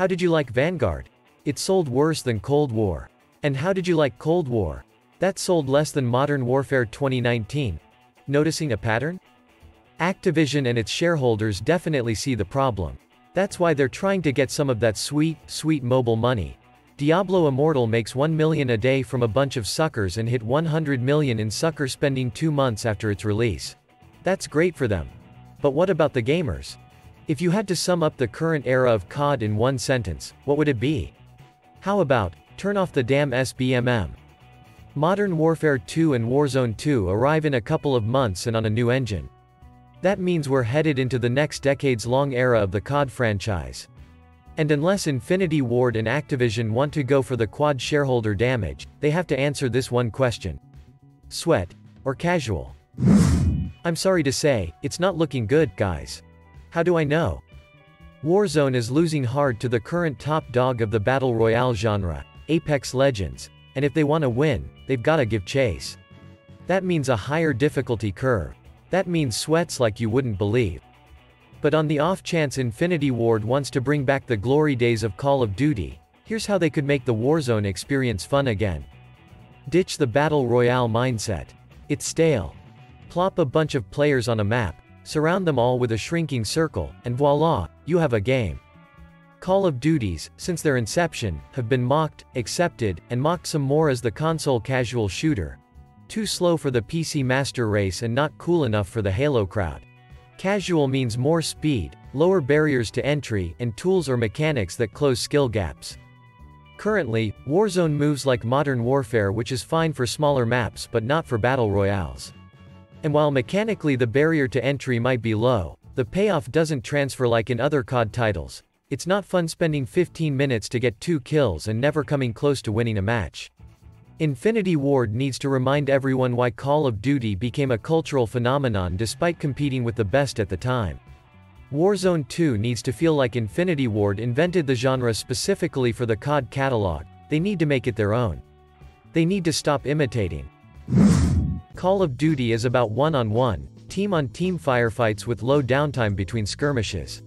How did you like Vanguard? It sold worse than Cold War. And how did you like Cold War? That sold less than Modern Warfare 2019. Noticing a pattern? Activision and its shareholders definitely see the problem. That's why they're trying to get some of that sweet, sweet mobile money. Diablo Immortal makes 1 million a day from a bunch of suckers and hit 100 million in sucker spending two months after its release. That's great for them. But what about the gamers? If you had to sum up the current era of COD in one sentence, what would it be? How about, turn off the damn SBMM? Modern Warfare 2 and Warzone 2 arrive in a couple of months and on a new engine. That means we're headed into the next decades-long era of the COD franchise. And unless Infinity Ward and Activision want to go for the quad shareholder damage, they have to answer this one question. Sweat, or casual? I'm sorry to say, it's not looking good, guys. How do I know? Warzone is losing hard to the current top dog of the Battle Royale genre, Apex Legends, and if they want to win, they've gotta give chase. That means a higher difficulty curve. That means sweats like you wouldn't believe. But on the off chance Infinity Ward wants to bring back the glory days of Call of Duty, here's how they could make the Warzone experience fun again. Ditch the Battle Royale mindset. It's stale. Plop a bunch of players on a map, surround them all with a shrinking circle, and voila, you have a game. Call of Duties, since their inception, have been mocked, accepted, and mocked some more as the console casual shooter, too slow for the PC master race and not cool enough for the Halo crowd. Casual means more speed, lower barriers to entry, and tools or mechanics that close skill gaps. Currently, Warzone moves like Modern Warfare which is fine for smaller maps but not for battle royales. And while mechanically the barrier to entry might be low, the payoff doesn't transfer like in other COD titles. It's not fun spending 15 minutes to get 2 kills and never coming close to winning a match. Infinity Ward needs to remind everyone why Call of Duty became a cultural phenomenon despite competing with the best at the time. Warzone 2 needs to feel like Infinity Ward invented the genre specifically for the COD catalog, they need to make it their own. They need to stop imitating. Call of Duty is about one-on-one, team-on-team firefights with low downtime between skirmishes.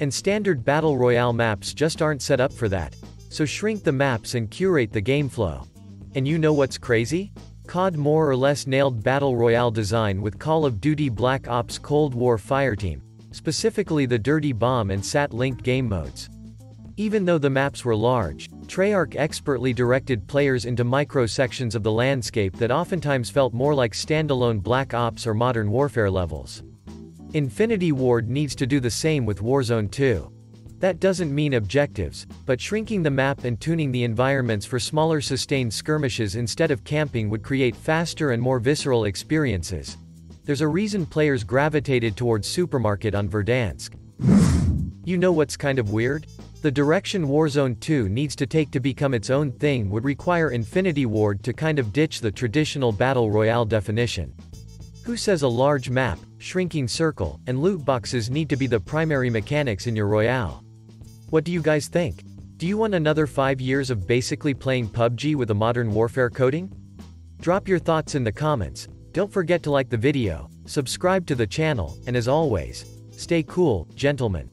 And standard battle royale maps just aren't set up for that, so shrink the maps and curate the game flow. And you know what's crazy? COD more or less nailed Battle Royale design with Call of Duty Black Ops Cold War Fireteam, specifically the Dirty Bomb and SAT-linked game modes. Even though the maps were large, Treyarch expertly directed players into micro-sections of the landscape that oftentimes felt more like standalone Black Ops or Modern Warfare levels. Infinity Ward needs to do the same with Warzone 2. That doesn't mean objectives, but shrinking the map and tuning the environments for smaller sustained skirmishes instead of camping would create faster and more visceral experiences. There's a reason players gravitated towards Supermarket on Verdansk. You know what's kind of weird? The direction Warzone 2 needs to take to become its own thing would require Infinity Ward to kind of ditch the traditional Battle Royale definition. Who says a large map, shrinking circle, and loot boxes need to be the primary mechanics in your Royale? What do you guys think? Do you want another 5 years of basically playing PUBG with a modern warfare coding? Drop your thoughts in the comments, don't forget to like the video, subscribe to the channel, and as always, stay cool, gentlemen.